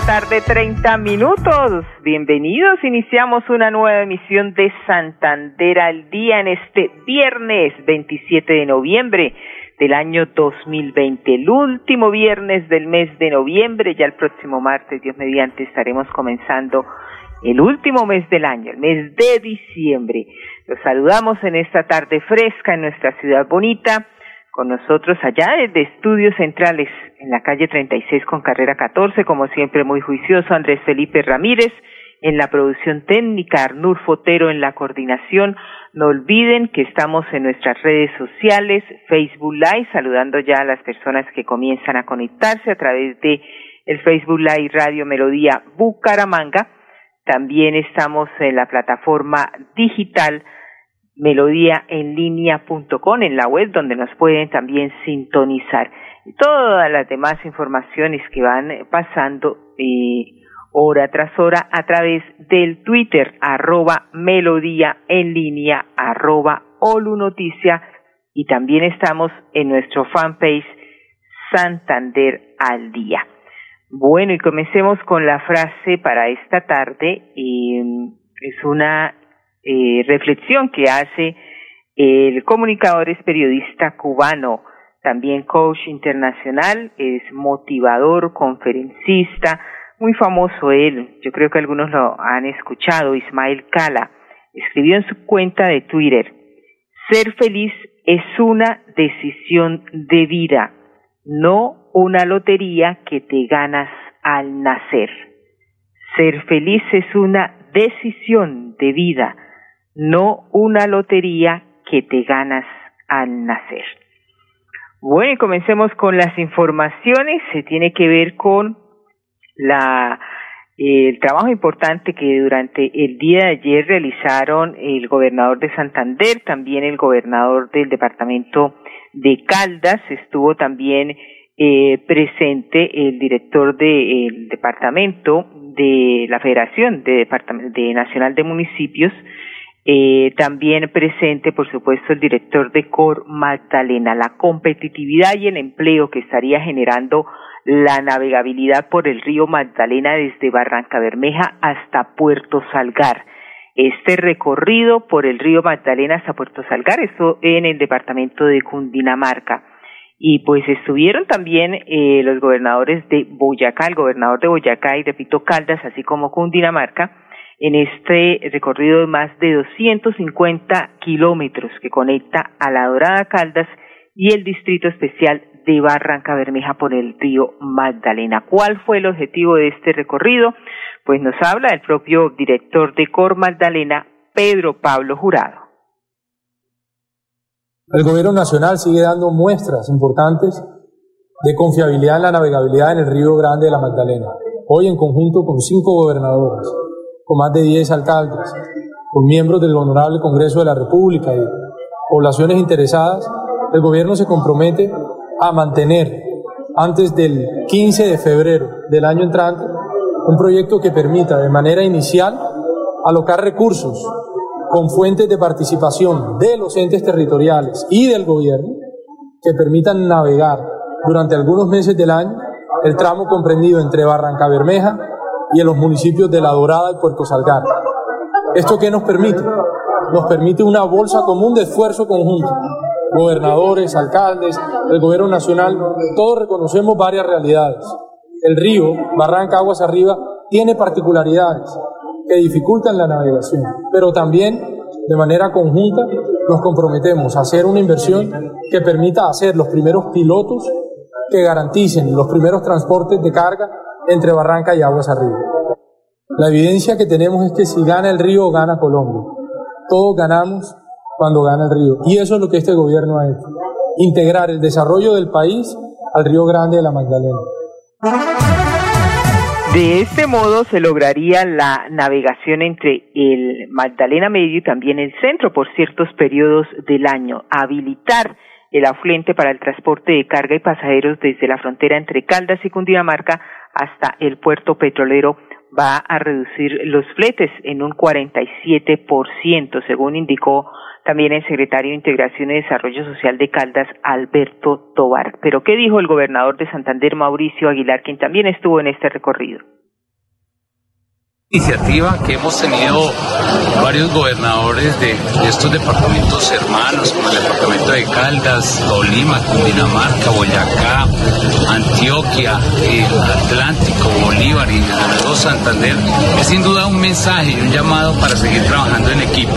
La tarde, 30 minutos. Bienvenidos. Iniciamos una nueva emisión de Santander al día en este viernes 27 de noviembre del año 2020. El último viernes del mes de noviembre. Ya el próximo martes, Dios mediante, estaremos comenzando el último mes del año, el mes de diciembre. Los saludamos en esta tarde fresca en nuestra ciudad bonita con nosotros allá desde Estudios Centrales, en la calle 36 con carrera 14, como siempre muy juicioso, Andrés Felipe Ramírez, en la producción técnica, Arnur Fotero en la coordinación. No olviden que estamos en nuestras redes sociales, Facebook Live, saludando ya a las personas que comienzan a conectarse a través de el Facebook Live Radio Melodía Bucaramanga. También estamos en la plataforma digital melodíaenlínea.com en la web donde nos pueden también sintonizar. Todas las demás informaciones que van pasando eh, hora tras hora a través del Twitter arroba melodía en línea arroba olu noticia y también estamos en nuestro fanpage Santander al día. Bueno, y comencemos con la frase para esta tarde. Eh, es una eh, reflexión que hace el comunicador es periodista cubano, también coach internacional, es motivador, conferencista, muy famoso él, yo creo que algunos lo han escuchado, Ismael Cala, escribió en su cuenta de Twitter, ser feliz es una decisión de vida, no una lotería que te ganas al nacer. Ser feliz es una decisión de vida, no una lotería que te ganas al nacer. Bueno, y comencemos con las informaciones. Se tiene que ver con la el trabajo importante que durante el día de ayer realizaron el gobernador de Santander, también el gobernador del departamento de Caldas, estuvo también eh, presente el director del departamento de la Federación de, de Nacional de Municipios, eh, también presente, por supuesto, el director de Cor Magdalena, la competitividad y el empleo que estaría generando la navegabilidad por el río Magdalena desde Barranca Bermeja hasta Puerto Salgar. Este recorrido por el río Magdalena hasta Puerto Salgar, esto en el departamento de Cundinamarca. Y pues estuvieron también eh, los gobernadores de Boyacá, el gobernador de Boyacá y de Pito Caldas, así como Cundinamarca, en este recorrido de más de 250 kilómetros que conecta a la Dorada Caldas y el Distrito Especial de Barranca Bermeja por el río Magdalena. ¿Cuál fue el objetivo de este recorrido? Pues nos habla el propio director de Cor Magdalena, Pedro Pablo Jurado. El gobierno nacional sigue dando muestras importantes de confiabilidad en la navegabilidad en el río Grande de la Magdalena, hoy en conjunto con cinco gobernadores con más de 10 alcaldes, con miembros del Honorable Congreso de la República y poblaciones interesadas, el gobierno se compromete a mantener antes del 15 de febrero del año entrante un proyecto que permita de manera inicial alocar recursos con fuentes de participación de los entes territoriales y del gobierno que permitan navegar durante algunos meses del año el tramo comprendido entre Barranca Bermeja y en los municipios de La Dorada y Puerto Salgar. ¿Esto qué nos permite? Nos permite una bolsa común de esfuerzo conjunto. Gobernadores, alcaldes, el gobierno nacional, todos reconocemos varias realidades. El río, Barranca Aguas Arriba, tiene particularidades que dificultan la navegación, pero también de manera conjunta nos comprometemos a hacer una inversión que permita hacer los primeros pilotos que garanticen los primeros transportes de carga entre Barranca y Aguas Arriba. La evidencia que tenemos es que si gana el río, gana Colombia. Todos ganamos cuando gana el río. Y eso es lo que este gobierno ha hecho. Integrar el desarrollo del país al río Grande de la Magdalena. De este modo se lograría la navegación entre el Magdalena Medio y también el centro por ciertos periodos del año, habilitar el afluente para el transporte de carga y pasajeros desde la frontera entre Caldas y Cundinamarca hasta el puerto petrolero va a reducir los fletes en un 47%, según indicó también el secretario de Integración y Desarrollo Social de Caldas, Alberto Tobar. Pero ¿qué dijo el gobernador de Santander, Mauricio Aguilar, quien también estuvo en este recorrido? Iniciativa que hemos tenido varios gobernadores de, estos departamentos hermanos, como el departamento de Caldas, Tolima, Cundinamarca, Boyacá, Antioquia, Atlántico, Bolívar y luego Santander, es sin duda un mensaje y un llamado para seguir trabajando en equipo.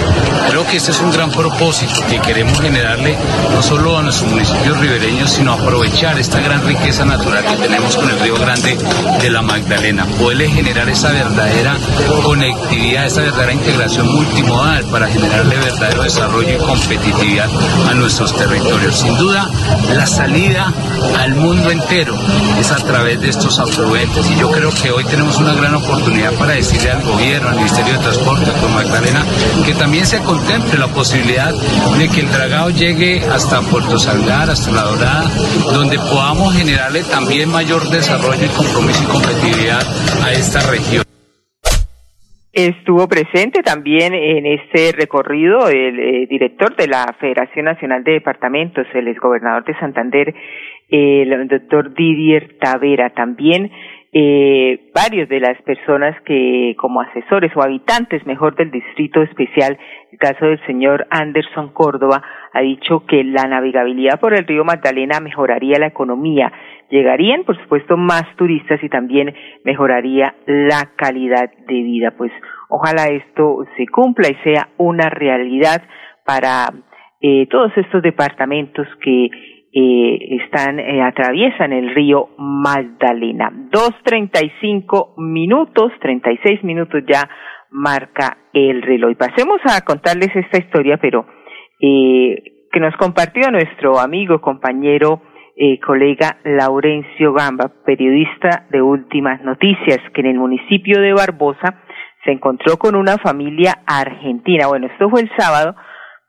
Creo que este es un gran propósito que queremos generarle no solo a nuestros municipios ribereños, sino aprovechar esta gran riqueza natural que tenemos con el Río Grande de la Magdalena, poderle generar esa verdadera conectividad, esa verdadera integración multimodal para generarle verdadero desarrollo y competitividad a nuestros territorios. Sin duda, la salida al mundo entero es a través de estos afluentes y yo creo que hoy tenemos una gran oportunidad para decirle al gobierno, al Ministerio de Transporte, con Magdalena, que también se contemple la posibilidad de que el dragado llegue hasta Puerto Salgar, hasta La Dorada, donde podamos generarle también mayor desarrollo y compromiso y competitividad a esta región. Estuvo presente también en este recorrido el eh, director de la Federación Nacional de Departamentos, el exgobernador de Santander, el doctor Didier Tavera. También eh, varios de las personas que como asesores o habitantes mejor del distrito especial, el caso del señor Anderson Córdoba, ha dicho que la navegabilidad por el río Magdalena mejoraría la economía, llegarían por supuesto más turistas y también mejoraría la calidad de vida. Pues ojalá esto se cumpla y sea una realidad para eh, todos estos departamentos que eh, están eh, atraviesan el río Magdalena. Dos treinta y cinco minutos, treinta y seis minutos ya marca el reloj. Pasemos a contarles esta historia, pero eh, que nos compartió nuestro amigo, compañero, eh, colega Laurencio Gamba, periodista de Últimas Noticias, que en el municipio de Barbosa se encontró con una familia argentina. Bueno, esto fue el sábado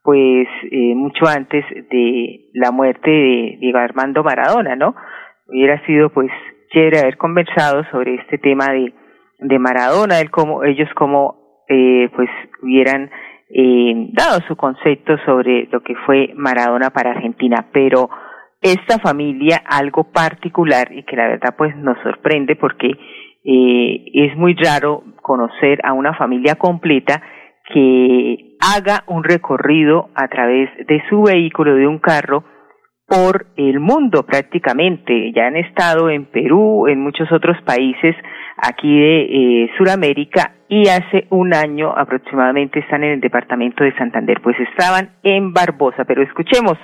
pues eh, mucho antes de la muerte de Diego Armando Maradona, ¿no? Hubiera sido pues chévere haber conversado sobre este tema de, de Maradona, el cómo, ellos como eh, pues hubieran eh, dado su concepto sobre lo que fue Maradona para Argentina, pero esta familia algo particular y que la verdad pues nos sorprende porque eh, es muy raro conocer a una familia completa que haga un recorrido a través de su vehículo, de un carro, por el mundo prácticamente. Ya han estado en Perú, en muchos otros países aquí de eh, Sudamérica y hace un año aproximadamente están en el departamento de Santander. Pues estaban en Barbosa, pero escuchemos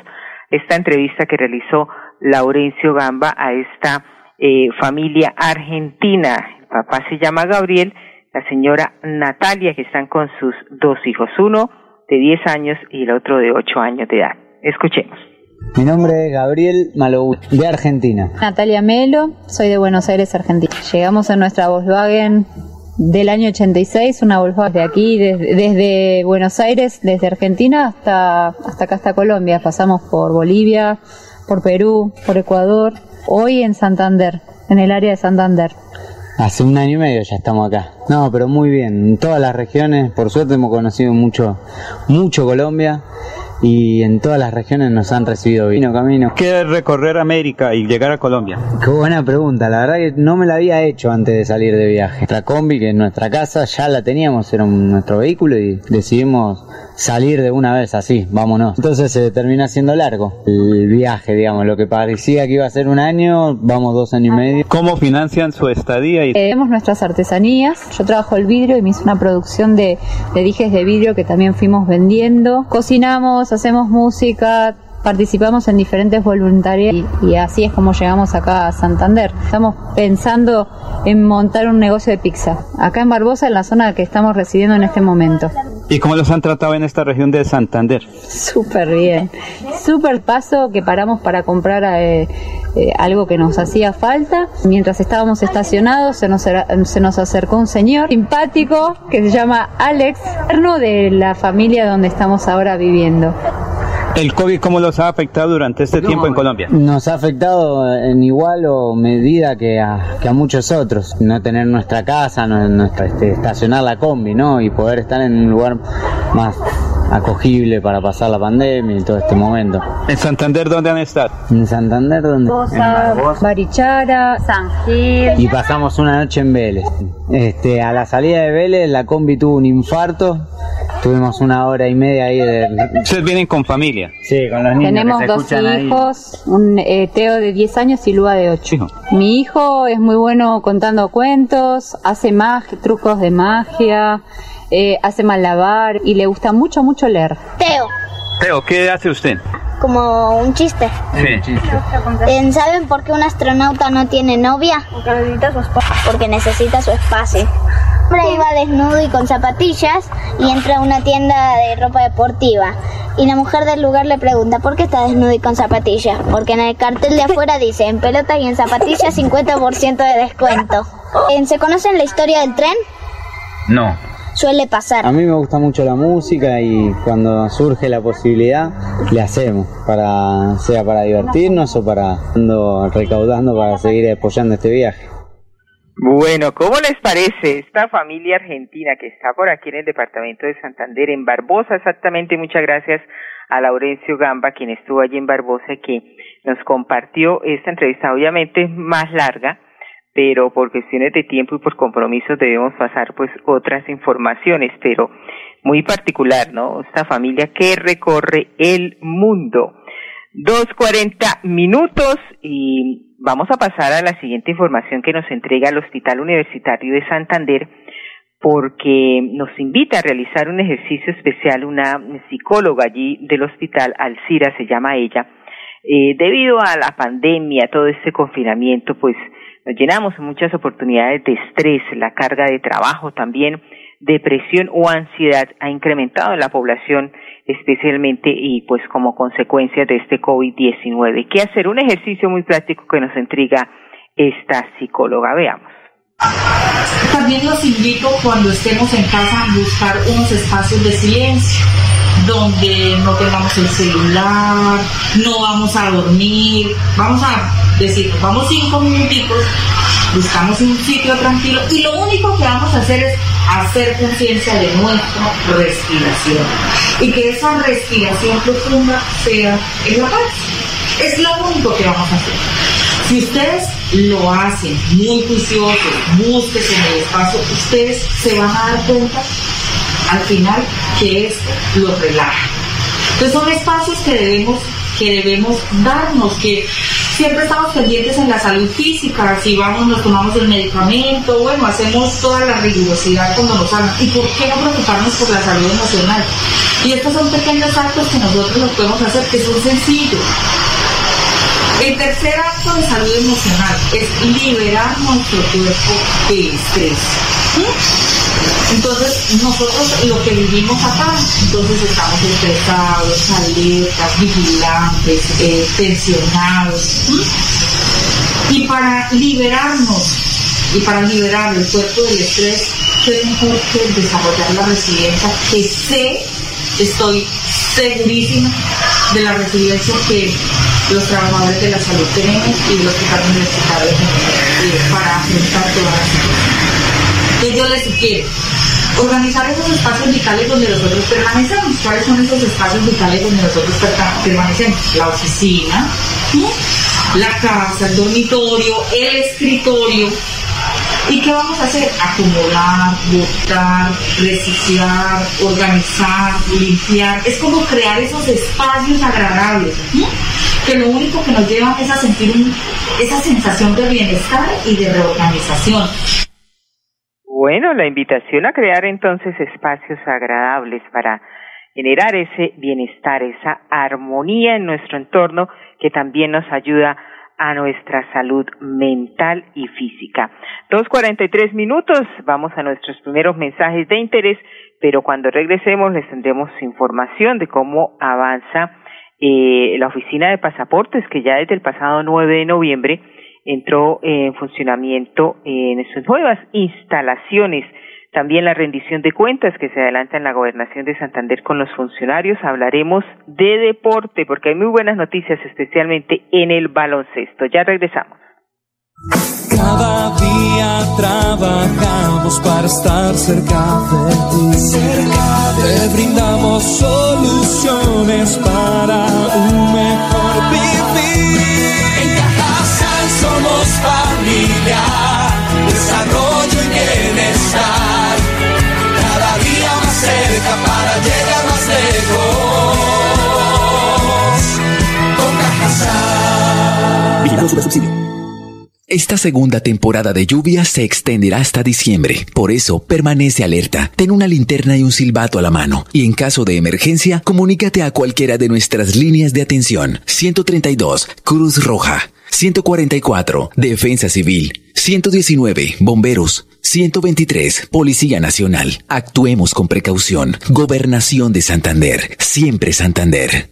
esta entrevista que realizó Laurencio Gamba a esta eh, familia argentina. El papá se llama Gabriel la señora Natalia, que están con sus dos hijos, uno de 10 años y el otro de 8 años de edad. Escuchemos. Mi nombre es Gabriel Malou, de Argentina. Natalia Melo, soy de Buenos Aires, Argentina. Llegamos en nuestra Volkswagen del año 86, una Volkswagen de aquí, desde, desde Buenos Aires, desde Argentina hasta, hasta acá, hasta Colombia. Pasamos por Bolivia, por Perú, por Ecuador, hoy en Santander, en el área de Santander. Hace un año y medio ya estamos acá. No, pero muy bien. En todas las regiones, por suerte hemos conocido mucho, mucho Colombia y en todas las regiones nos han recibido bien. Camino. ¿Qué recorrer América y llegar a Colombia? Qué buena pregunta, la verdad que no me la había hecho antes de salir de viaje. Nuestra combi, que en nuestra casa ya la teníamos, era nuestro vehículo y decidimos salir de una vez así, vámonos. Entonces se termina siendo largo el viaje, digamos, lo que parecía que iba a ser un año, vamos dos años y medio. ¿Cómo financian su estadía? Y... Eh, nuestras artesanías, yo trabajo el vidrio y me hice una producción de, de dijes de vidrio que también fuimos vendiendo. Cocinamos, hacemos música, participamos en diferentes voluntarios y, así es como llegamos acá a Santander. Estamos pensando en montar un negocio de pizza, acá en Barbosa, en la zona que estamos residiendo en este momento. ¿Y cómo los han tratado en esta región de Santander? Súper bien. Súper paso que paramos para comprar eh, eh, algo que nos hacía falta. Mientras estábamos estacionados se nos, se nos acercó un señor simpático que se llama Alex, de la familia donde estamos ahora viviendo. ¿El COVID cómo los ha afectado durante este tiempo en Colombia? Nos ha afectado en igual o medida que a, que a muchos otros. No tener nuestra casa, no, nuestra, este, estacionar la combi, ¿no? Y poder estar en un lugar más acogible para pasar la pandemia y todo este momento. ¿En Santander dónde han estado? En Santander dónde? Barichara, San Gil. Y pasamos una noche en Vélez. Este, a la salida de Vélez la combi tuvo un infarto Tuvimos una hora y media ahí de... ¿Ustedes vienen con familia? Sí, con los niños Tenemos dos hijos, un eh, Teo de 10 años y Lua de 8. Mi hijo es muy bueno contando cuentos, hace magia, trucos de magia, eh, hace malabar y le gusta mucho, mucho leer. Teo. Teo, ¿qué hace usted? Como un chiste. Sí. Eh, ¿Saben por qué un astronauta no tiene novia? Porque necesita su espacio. Porque necesita su espacio hombre iba desnudo y con zapatillas y entra a una tienda de ropa deportiva. Y la mujer del lugar le pregunta, ¿por qué está desnudo y con zapatillas? Porque en el cartel de afuera dice, en pelotas y en zapatillas 50% de descuento. ¿Se conocen la historia del tren? No. Suele pasar. A mí me gusta mucho la música y cuando surge la posibilidad le hacemos, para sea para divertirnos o para ando recaudando para seguir apoyando este viaje. Bueno, ¿cómo les parece esta familia argentina que está por aquí en el departamento de Santander, en Barbosa exactamente? Muchas gracias a Laurencio Gamba, quien estuvo allí en Barbosa y que nos compartió esta entrevista, obviamente más larga, pero por cuestiones de tiempo y por compromisos debemos pasar pues otras informaciones, pero muy particular, ¿no? Esta familia que recorre el mundo. Dos cuarenta minutos y vamos a pasar a la siguiente información que nos entrega el Hospital Universitario de Santander porque nos invita a realizar un ejercicio especial una psicóloga allí del hospital, Alcira se llama ella, eh, debido a la pandemia, todo este confinamiento, pues nos llenamos muchas oportunidades de estrés, la carga de trabajo también, depresión o ansiedad ha incrementado en la población especialmente y pues como consecuencia de este COVID-19. ¿Qué hacer? Un ejercicio muy práctico que nos entrega esta psicóloga. Veamos. También los invito cuando estemos en casa a buscar unos espacios de silencio donde no tengamos el celular, no vamos a dormir, vamos a decir, vamos cinco minutitos, buscamos un sitio tranquilo y lo único que vamos a hacer es hacer conciencia de nuestra respiración y que esa respiración profunda sea en la paz. Es lo único que vamos a hacer. Si ustedes lo hacen muy juiciosos, búsquense en el espacio, ustedes se van a dar cuenta al final que esto los relaja. Entonces son espacios que debemos, que debemos darnos, que siempre estamos pendientes en la salud física, si vamos, nos tomamos el medicamento, bueno, hacemos toda la rigurosidad cuando nos hagan. ¿Y por qué no preocuparnos por la salud emocional? Y estos son pequeños actos que nosotros los podemos hacer, que son sencillos. El tercer acto de salud emocional es liberar nuestro cuerpo de estrés. Entonces, nosotros lo que vivimos acá, entonces estamos estresados, alertas, vigilantes, eh, tensionados. Y para liberarnos y para liberar el cuerpo del estrés, qué mejor que desarrollar la resiliencia, que sé, estoy segurísima de la resiliencia que los trabajadores de la salud tenemos y los que están universitarios para afrontar todas las situaciones. Entonces yo les sugiero organizar esos espacios vitales donde nosotros permanecemos. ¿Cuáles son esos espacios vitales donde nosotros permanecemos? La oficina, la casa, el dormitorio, el escritorio. ¿Y qué vamos a hacer? Acomodar, botar, reciclar, organizar, limpiar. Es como crear esos espacios agradables, que lo único que nos lleva es a sentir esa sensación de bienestar y de reorganización. Bueno, la invitación a crear entonces espacios agradables para generar ese bienestar, esa armonía en nuestro entorno que también nos ayuda a nuestra salud mental y física. Dos cuarenta y tres minutos, vamos a nuestros primeros mensajes de interés pero cuando regresemos les tendremos información de cómo avanza eh, la oficina de pasaportes que ya desde el pasado 9 de noviembre entró en funcionamiento en sus nuevas instalaciones. También la rendición de cuentas que se adelanta en la gobernación de Santander con los funcionarios. Hablaremos de deporte porque hay muy buenas noticias, especialmente en el baloncesto. Ya regresamos. Cada día trabajamos para estar cerca de ti. Te brindamos soluciones para un mejor vivir. Familia, desarrollo y bienestar. Cada día más cerca para llegar más lejos. Con Cajasal. Vigilado subsidio. Esta segunda temporada de lluvia se extenderá hasta diciembre, por eso permanece alerta. Ten una linterna y un silbato a la mano y en caso de emergencia, comunícate a cualquiera de nuestras líneas de atención. 132, Cruz Roja. 144, Defensa Civil. 119, Bomberos. 123, Policía Nacional. Actuemos con precaución. Gobernación de Santander. Siempre Santander.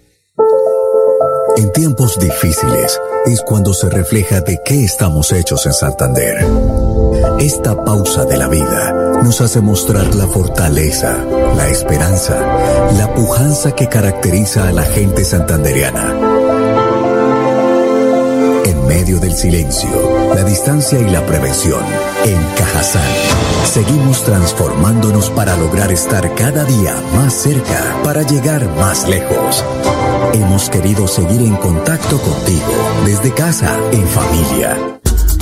En tiempos difíciles es cuando se refleja de qué estamos hechos en Santander. Esta pausa de la vida nos hace mostrar la fortaleza, la esperanza, la pujanza que caracteriza a la gente santandereana. Medio del silencio, la distancia y la prevención, en Cajazán, seguimos transformándonos para lograr estar cada día más cerca, para llegar más lejos. Hemos querido seguir en contacto contigo, desde casa, en familia.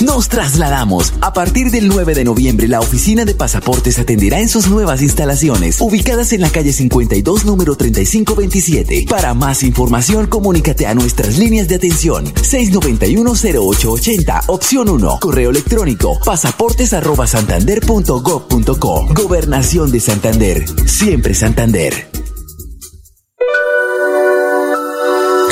Nos trasladamos. A partir del 9 de noviembre, la oficina de pasaportes atenderá en sus nuevas instalaciones, ubicadas en la calle 52, número 3527. Para más información, comunícate a nuestras líneas de atención. 691-0880, opción 1. Correo electrónico, pasaportes arroba santander.gov.co. Gobernación de Santander. Siempre Santander.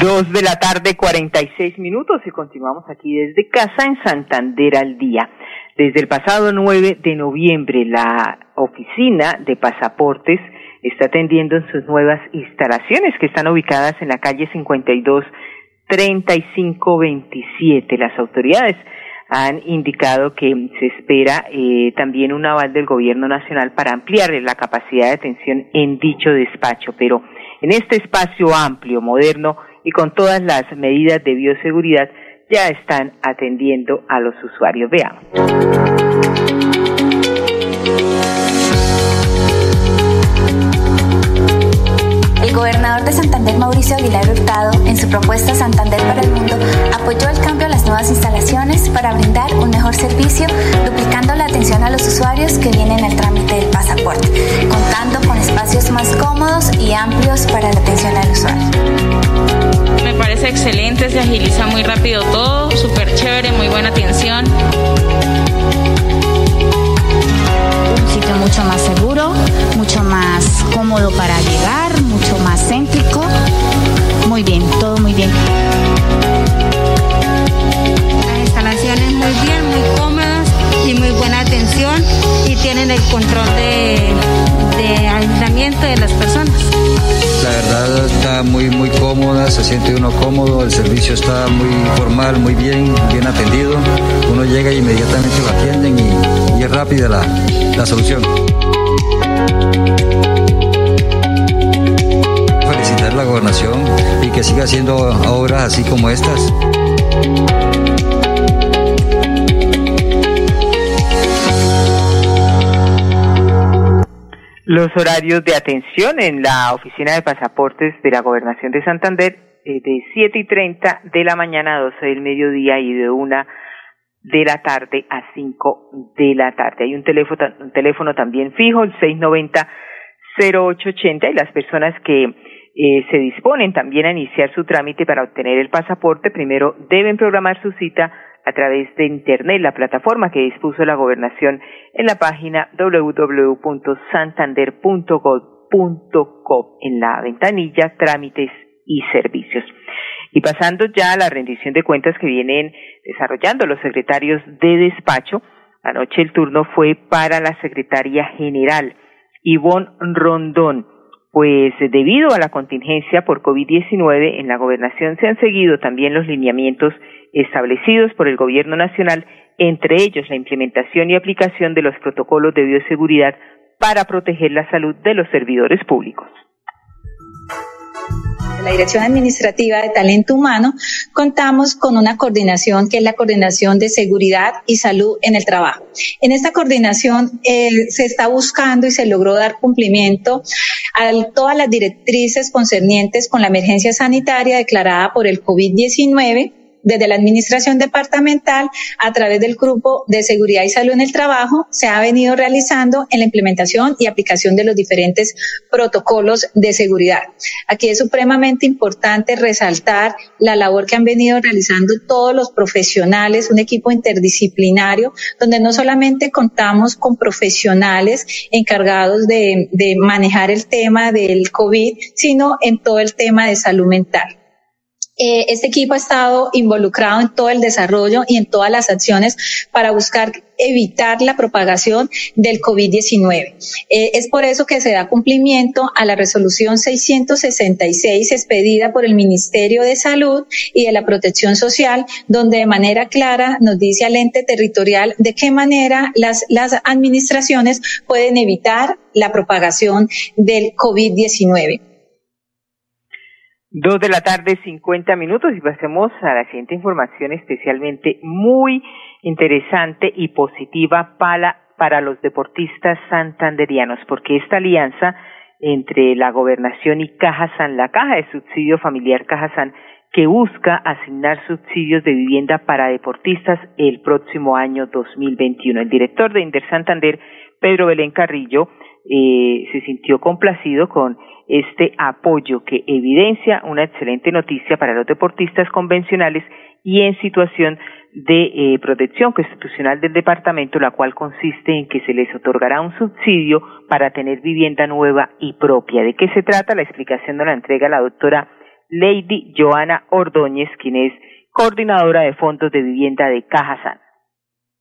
Dos de la tarde, 46 minutos y continuamos aquí desde casa en Santander al día. Desde el pasado 9 de noviembre, la oficina de pasaportes está atendiendo en sus nuevas instalaciones que están ubicadas en la calle 52 3527. Las autoridades han indicado que se espera eh, también un aval del gobierno nacional para ampliar la capacidad de atención en dicho despacho, pero en este espacio amplio, moderno y con todas las medidas de bioseguridad ya están atendiendo a los usuarios. Veamos. El gobernador de Santander, Mauricio Aguilar Hurtado, en su propuesta Santander para el Mundo, apoyó el cambio a las nuevas instalaciones para brindar un mejor servicio, duplicando la atención a los usuarios que vienen al trámite del pasaporte, contando con espacios más cómodos y amplios para la atención al usuario. Me parece excelente, se agiliza muy rápido todo, súper chévere, muy buena atención. Un sitio mucho más seguro, mucho más cómodo para llegar, mucho más céntrico. Muy bien, todo muy bien. Tienen el control de, de aislamiento de las personas. La verdad está muy muy cómoda, se siente uno cómodo, el servicio está muy formal, muy bien, bien atendido. Uno llega y inmediatamente lo atienden y, y es rápida la, la solución. Felicitar a la gobernación y que siga haciendo obras así como estas. Los horarios de atención en la oficina de pasaportes de la Gobernación de Santander eh, de 7 y 30 de la mañana a 12 del mediodía y de 1 de la tarde a 5 de la tarde. Hay un teléfono, un teléfono también fijo, el 690 0880 y las personas que eh, se disponen también a iniciar su trámite para obtener el pasaporte, primero deben programar su cita a través de Internet, la plataforma que dispuso la gobernación en la página www.santander.gov.co en la ventanilla Trámites y Servicios. Y pasando ya a la rendición de cuentas que vienen desarrollando los secretarios de despacho, anoche el turno fue para la secretaria general, Ivonne Rondón. Pues debido a la contingencia por COVID-19 en la gobernación se han seguido también los lineamientos establecidos por el Gobierno Nacional, entre ellos la implementación y aplicación de los protocolos de bioseguridad para proteger la salud de los servidores públicos la Dirección Administrativa de Talento Humano, contamos con una coordinación que es la coordinación de seguridad y salud en el trabajo. En esta coordinación eh, se está buscando y se logró dar cumplimiento a todas las directrices concernientes con la emergencia sanitaria declarada por el COVID-19 desde la Administración Departamental, a través del Grupo de Seguridad y Salud en el Trabajo, se ha venido realizando en la implementación y aplicación de los diferentes protocolos de seguridad. Aquí es supremamente importante resaltar la labor que han venido realizando todos los profesionales, un equipo interdisciplinario, donde no solamente contamos con profesionales encargados de, de manejar el tema del COVID, sino en todo el tema de salud mental. Eh, este equipo ha estado involucrado en todo el desarrollo y en todas las acciones para buscar evitar la propagación del COVID-19. Eh, es por eso que se da cumplimiento a la resolución 666 expedida por el Ministerio de Salud y de la Protección Social, donde de manera clara nos dice al ente territorial de qué manera las, las administraciones pueden evitar la propagación del COVID-19. Dos de la tarde, cincuenta minutos, y pasemos a la siguiente información especialmente muy interesante y positiva para, para los deportistas santanderianos, porque esta alianza entre la gobernación y Caja San, la caja de subsidio familiar Caja San, que busca asignar subsidios de vivienda para deportistas el próximo año 2021. El director de Inter Santander, Pedro Belén Carrillo, eh, se sintió complacido con este apoyo que evidencia una excelente noticia para los deportistas convencionales y en situación de eh, protección constitucional del departamento, la cual consiste en que se les otorgará un subsidio para tener vivienda nueva y propia. ¿De qué se trata? La explicación nos la entrega la doctora Lady Joana Ordóñez, quien es coordinadora de fondos de vivienda de Caja San.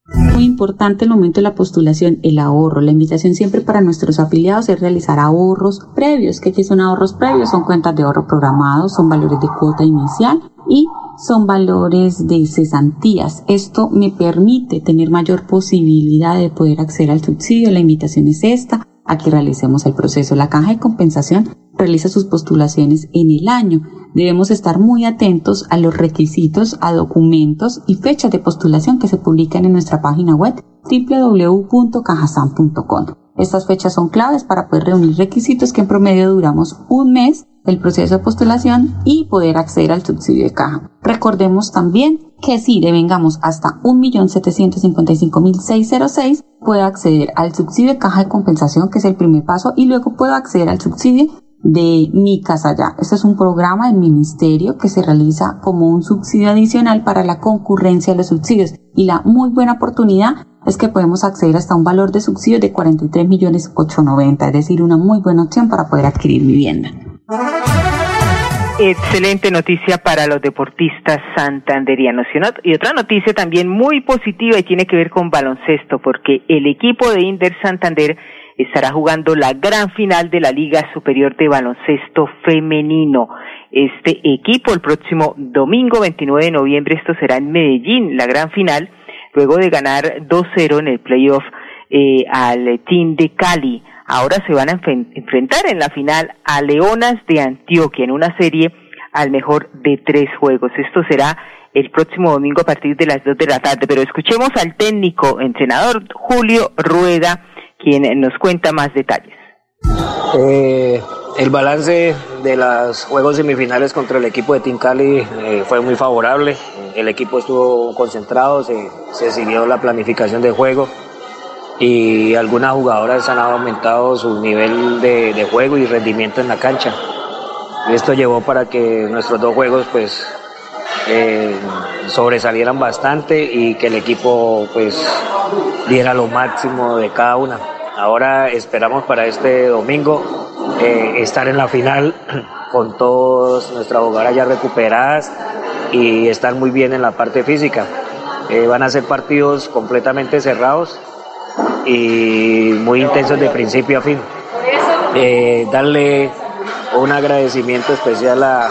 Muy importante el momento de la postulación, el ahorro. La invitación siempre para nuestros afiliados es realizar ahorros previos. ¿Qué son ahorros previos? Son cuentas de ahorro programados, son valores de cuota inicial y son valores de cesantías. Esto me permite tener mayor posibilidad de poder acceder al subsidio. La invitación es esta, a que realicemos el proceso. La caja de compensación realiza sus postulaciones en el año. Debemos estar muy atentos a los requisitos, a documentos y fechas de postulación que se publican en nuestra página web www.cajasan.com. Estas fechas son claves para poder reunir requisitos que en promedio duramos un mes del proceso de postulación y poder acceder al subsidio de caja. Recordemos también que si devengamos hasta 1.755.606 puede acceder al subsidio de caja de compensación que es el primer paso y luego puedo acceder al subsidio de Mi Casa Ya. Este es un programa del ministerio que se realiza como un subsidio adicional para la concurrencia de los subsidios y la muy buena oportunidad es que podemos acceder hasta un valor de subsidio de 43 millones 890, es decir, una muy buena opción para poder adquirir vivienda. Excelente noticia para los deportistas santanderianos. Y otra noticia también muy positiva y tiene que ver con baloncesto, porque el equipo de Inder Santander estará jugando la gran final de la Liga Superior de Baloncesto Femenino. Este equipo el próximo domingo 29 de noviembre, esto será en Medellín, la gran final, luego de ganar 2-0 en el playoff eh, al team de Cali. Ahora se van a enfrentar en la final a Leonas de Antioquia en una serie al mejor de tres juegos. Esto será el próximo domingo a partir de las dos de la tarde. Pero escuchemos al técnico, entrenador Julio Rueda, quien nos cuenta más detalles. Eh, el balance de los juegos semifinales contra el equipo de Team Cali eh, fue muy favorable. el equipo estuvo concentrado, se, se siguió la planificación de juego y algunas jugadoras han aumentado su nivel de, juego y rendimiento en la cancha. Esto llevó para que nuestros dos juegos pues eh, sobresalieran bastante y que el equipo pues diera lo máximo de cada una. Ahora esperamos para este domingo eh, estar en la final con todas nuestras jugadoras ya recuperadas y estar muy bien en la parte física. Eh, van a ser partidos completamente cerrados y muy intensos de principio a fin. Eh, darle un agradecimiento especial a,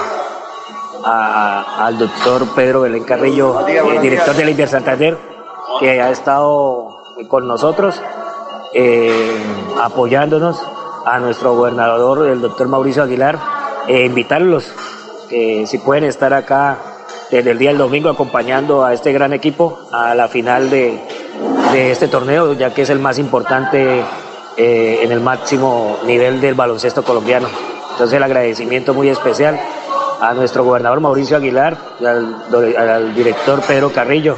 a- al doctor Pedro Belén Carrillo, eh, director de la Inter Santander, que ha estado con nosotros, eh, apoyándonos, a nuestro gobernador, el doctor Mauricio Aguilar, e invitarlos, que si pueden estar acá desde el día del domingo acompañando a este gran equipo a la final de, de este torneo, ya que es el más importante eh, en el máximo nivel del baloncesto colombiano. Entonces el agradecimiento muy especial a nuestro gobernador Mauricio Aguilar al, al director Pedro Carrillo.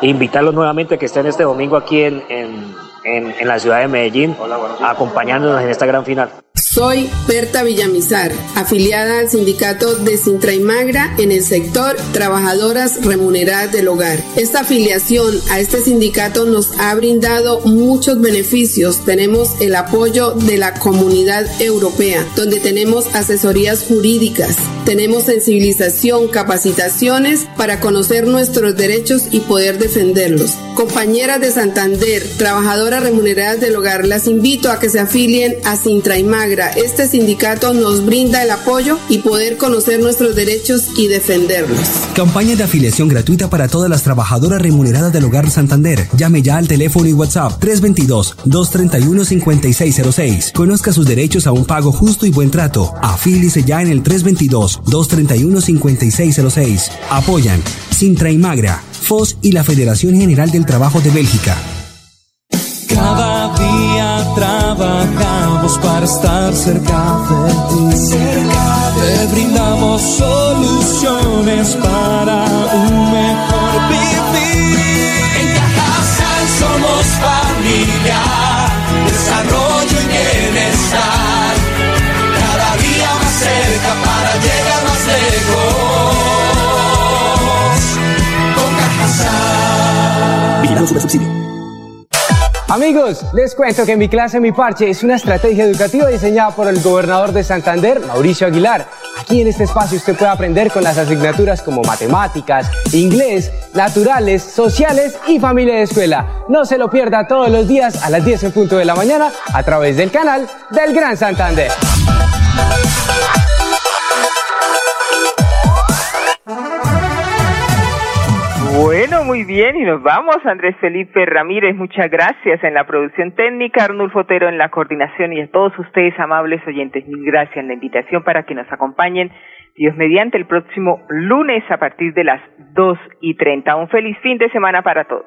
E invitarlos nuevamente que estén este domingo aquí en, en- en- en la ciudad de Medellín, acompañándonos en esta gran final. Soy Berta Villamizar, afiliada al sindicato de Sintra y Magra en el sector Trabajadoras Remuneradas del Hogar. Esta afiliación a este sindicato nos ha brindado muchos beneficios. Tenemos el apoyo de la comunidad europea, donde tenemos asesorías jurídicas, tenemos sensibilización, capacitaciones para conocer nuestros derechos y poder defenderlos. Compañeras de Santander, trabajadoras remuneradas del hogar, las invito a que se afilien a Sintra y Magra. Este sindicato nos brinda el apoyo y poder conocer nuestros derechos y defenderlos. Campaña de afiliación gratuita para todas las trabajadoras remuneradas del Hogar Santander. Llame ya al teléfono y WhatsApp 322-231-5606. Conozca sus derechos a un pago justo y buen trato. Afílice ya en el 322-231-5606. Apoyan Sintra y Magra, FOS y la Federación General del Trabajo de Bélgica. Cada día trabajamos para estar cerca de ti. Te brindamos soluciones para un mejor vivir. En Cajasal somos familia, Vigilado Subsidio. Amigos, les cuento que mi clase Mi Parche es una estrategia educativa diseñada por el gobernador de Santander, Mauricio Aguilar. Aquí en este espacio usted puede aprender con las asignaturas como matemáticas, inglés, naturales, sociales y familia de escuela. No se lo pierda todos los días a las 10 en punto de la mañana a través del canal del Gran Santander. Muy bien, y nos vamos. Andrés Felipe Ramírez, muchas gracias en la producción técnica, Arnulfo Otero en la coordinación y a todos ustedes, amables oyentes, mil gracias en la invitación para que nos acompañen, Dios mediante, el próximo lunes a partir de las dos y treinta. Un feliz fin de semana para todos.